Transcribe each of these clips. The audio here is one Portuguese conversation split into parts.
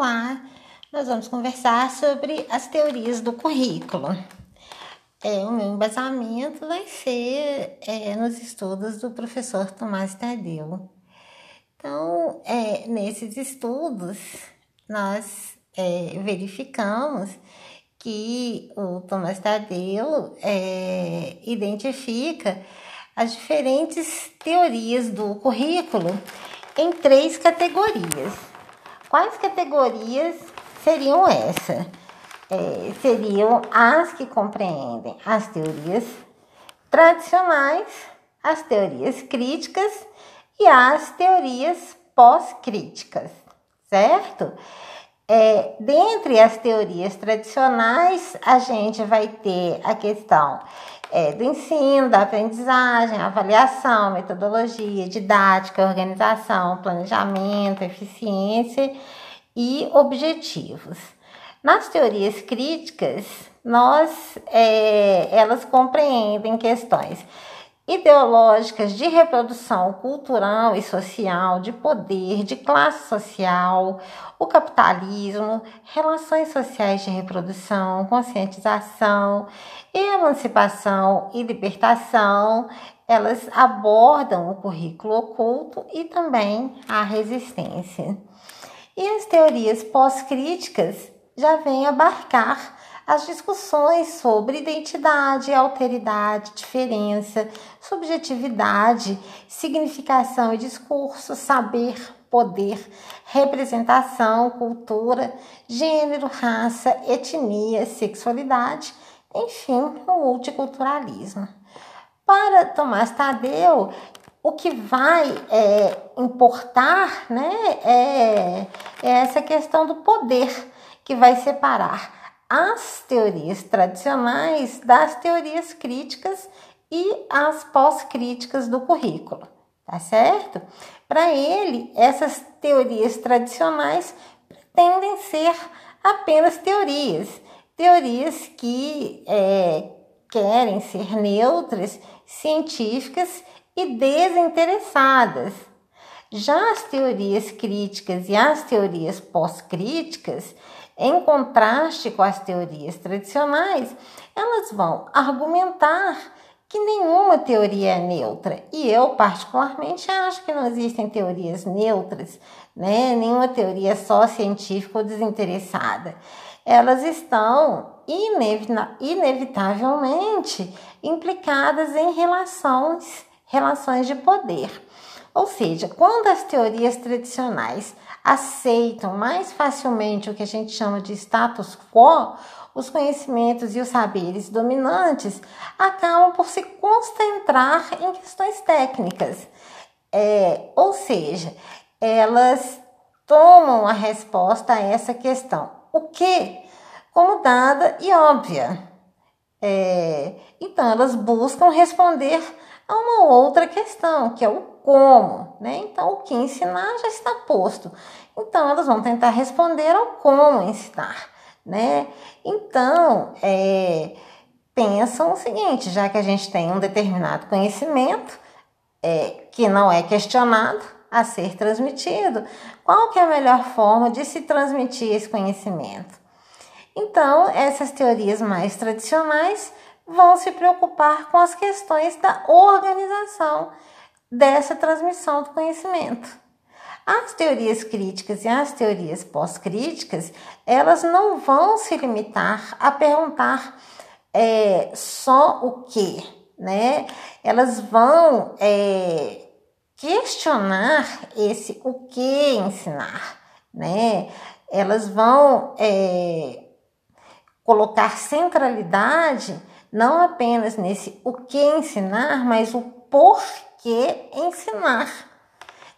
lá nós vamos conversar sobre as teorias do currículo. É, o meu embasamento vai ser é, nos estudos do professor Tomás Tadeu. Então, é, nesses estudos, nós é, verificamos que o Tomás Tadeu é, identifica as diferentes teorias do currículo em três categorias. Quais categorias seriam essas? É, seriam as que compreendem as teorias tradicionais, as teorias críticas e as teorias pós-críticas, certo? É, dentre as teorias tradicionais, a gente vai ter a questão é, do ensino, da aprendizagem, avaliação, metodologia, didática, organização, planejamento, eficiência e objetivos. Nas teorias críticas, nós, é, elas compreendem questões ideológicas de reprodução cultural e social, de poder, de classe social, o capitalismo, relações sociais de reprodução, conscientização, emancipação e libertação. Elas abordam o currículo oculto e também a resistência. E as teorias pós-críticas já vêm abarcar as discussões sobre identidade, alteridade, diferença, subjetividade, significação e discurso, saber, poder, representação, cultura, gênero, raça, etnia, sexualidade, enfim, o multiculturalismo. Para Tomás Tadeu, o que vai é, importar né, é, é essa questão do poder que vai separar as teorias tradicionais das teorias críticas e as pós-críticas do currículo, tá certo? Para ele, essas teorias tradicionais pretendem ser apenas teorias, teorias que é, querem ser neutras, científicas e desinteressadas. Já as teorias críticas e as teorias pós-críticas em contraste com as teorias tradicionais, elas vão argumentar que nenhuma teoria é neutra. E eu, particularmente, acho que não existem teorias neutras, né? nenhuma teoria só científica ou desinteressada. Elas estão inevitavelmente implicadas em relações, relações de poder. Ou seja, quando as teorias tradicionais aceitam mais facilmente o que a gente chama de status quo, os conhecimentos e os saberes dominantes acabam por se concentrar em questões técnicas. É, ou seja, elas tomam a resposta a essa questão. O que? Como dada e óbvia. É, então, elas buscam responder a uma outra questão, que é o como, né? Então, o que ensinar já está posto. Então, elas vão tentar responder ao como ensinar, né? Então, é, pensam o seguinte, já que a gente tem um determinado conhecimento é, que não é questionado a ser transmitido, qual que é a melhor forma de se transmitir esse conhecimento? Então, essas teorias mais tradicionais vão se preocupar com as questões da organização dessa transmissão do conhecimento. As teorias críticas e as teorias pós-críticas, elas não vão se limitar a perguntar é, só o que, né? Elas vão é, questionar esse o que ensinar, né? Elas vão é, colocar centralidade não apenas nesse o que ensinar, mas o porquê que ensinar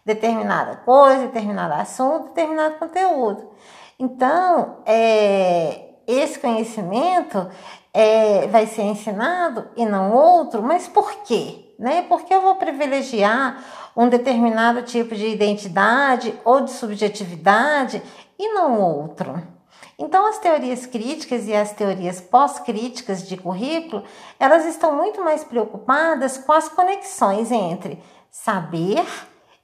determinada coisa, determinado assunto, determinado conteúdo. Então, é, esse conhecimento é, vai ser ensinado e não outro, mas por quê? Né? Porque eu vou privilegiar um determinado tipo de identidade ou de subjetividade e não outro. Então, as teorias críticas e as teorias pós-críticas de currículo, elas estão muito mais preocupadas com as conexões entre saber,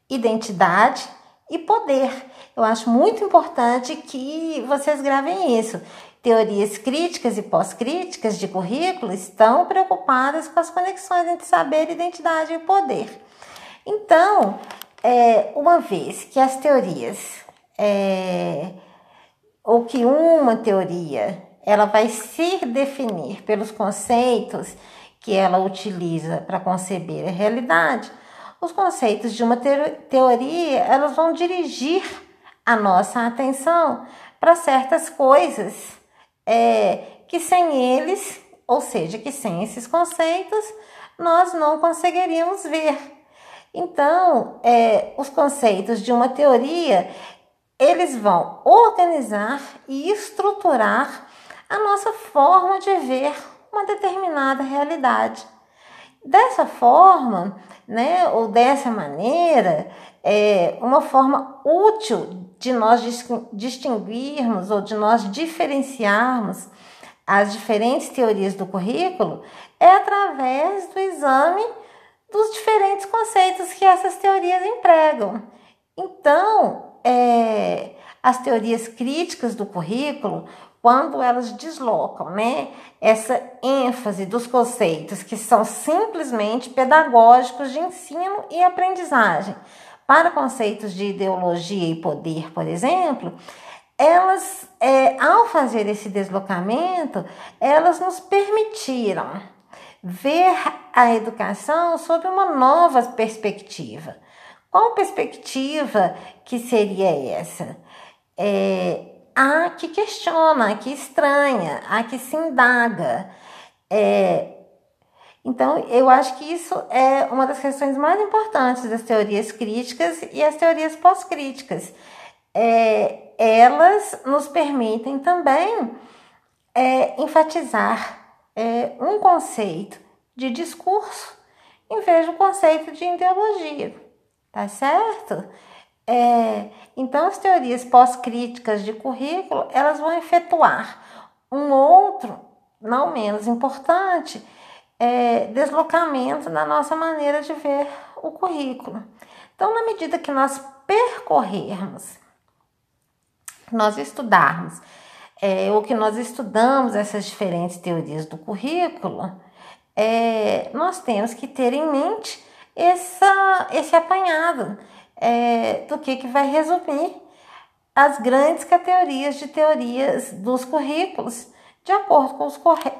identidade e poder. Eu acho muito importante que vocês gravem isso. Teorias críticas e pós-críticas de currículo estão preocupadas com as conexões entre saber, identidade e poder. Então, é, uma vez que as teorias, é, ou que uma teoria, ela vai se definir pelos conceitos que ela utiliza para conceber a realidade, os conceitos de uma teoria, elas vão dirigir a nossa atenção para certas coisas é, que sem eles, ou seja, que sem esses conceitos, nós não conseguiríamos ver. Então, é, os conceitos de uma teoria, eles vão organizar e estruturar a nossa forma de ver uma determinada realidade. Dessa forma, né, ou dessa maneira, é uma forma útil de nós distinguirmos ou de nós diferenciarmos as diferentes teorias do currículo é através do exame dos diferentes conceitos que essas teorias empregam. Então, é, as teorias críticas do currículo quando elas deslocam, né, essa ênfase dos conceitos que são simplesmente pedagógicos de ensino e aprendizagem para conceitos de ideologia e poder, por exemplo, elas, é, ao fazer esse deslocamento, elas nos permitiram ver a educação sob uma nova perspectiva. Qual perspectiva que seria essa? É, a que questiona, a que estranha, a que se indaga. É, então, eu acho que isso é uma das questões mais importantes das teorias críticas e as teorias pós-críticas. É, elas nos permitem também é, enfatizar é, um conceito de discurso em vez do conceito de ideologia, tá certo? É, então, as teorias pós-críticas de currículo, elas vão efetuar um outro, não menos importante, é, deslocamento na nossa maneira de ver o currículo. Então, na medida que nós percorrermos, nós estudarmos, é, ou que nós estudamos essas diferentes teorias do currículo, é, nós temos que ter em mente essa, esse apanhado é, do que, que vai resumir as grandes categorias de teorias dos currículos, de acordo com os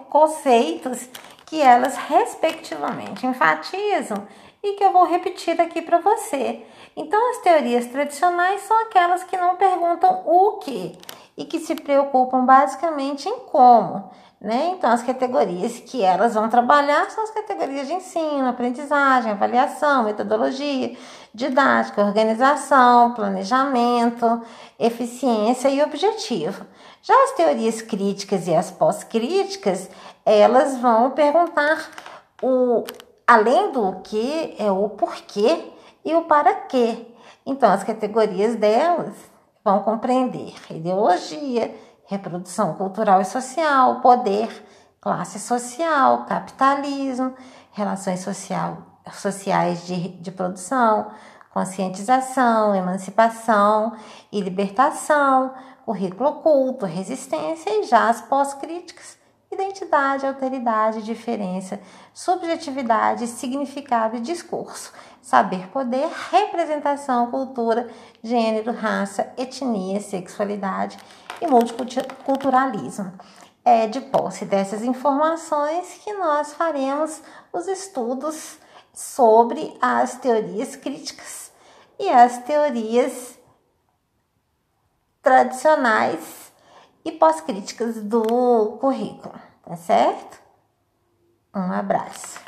conceitos que elas respectivamente enfatizam e que eu vou repetir aqui para você. Então, as teorias tradicionais são aquelas que não perguntam o que e que se preocupam basicamente em como. Né? Então, as categorias que elas vão trabalhar são as categorias de ensino, aprendizagem, avaliação, metodologia, didática, organização, planejamento, eficiência e objetivo. Já as teorias críticas e as pós-críticas, elas vão perguntar o além do que é o porquê e o para quê. Então, as categorias delas vão compreender ideologia, reprodução cultural e social, poder, classe social, capitalismo, relações social, sociais de, de produção, conscientização, emancipação e libertação, currículo oculto, resistência e já as pós-críticas, identidade, alteridade, diferença, subjetividade, significado e discurso, saber, poder, representação, cultura, gênero, raça, etnia, sexualidade e multiculturalismo. É de posse dessas informações que nós faremos os estudos sobre as teorias críticas e as teorias tradicionais e pós-críticas do currículo, tá certo? Um abraço.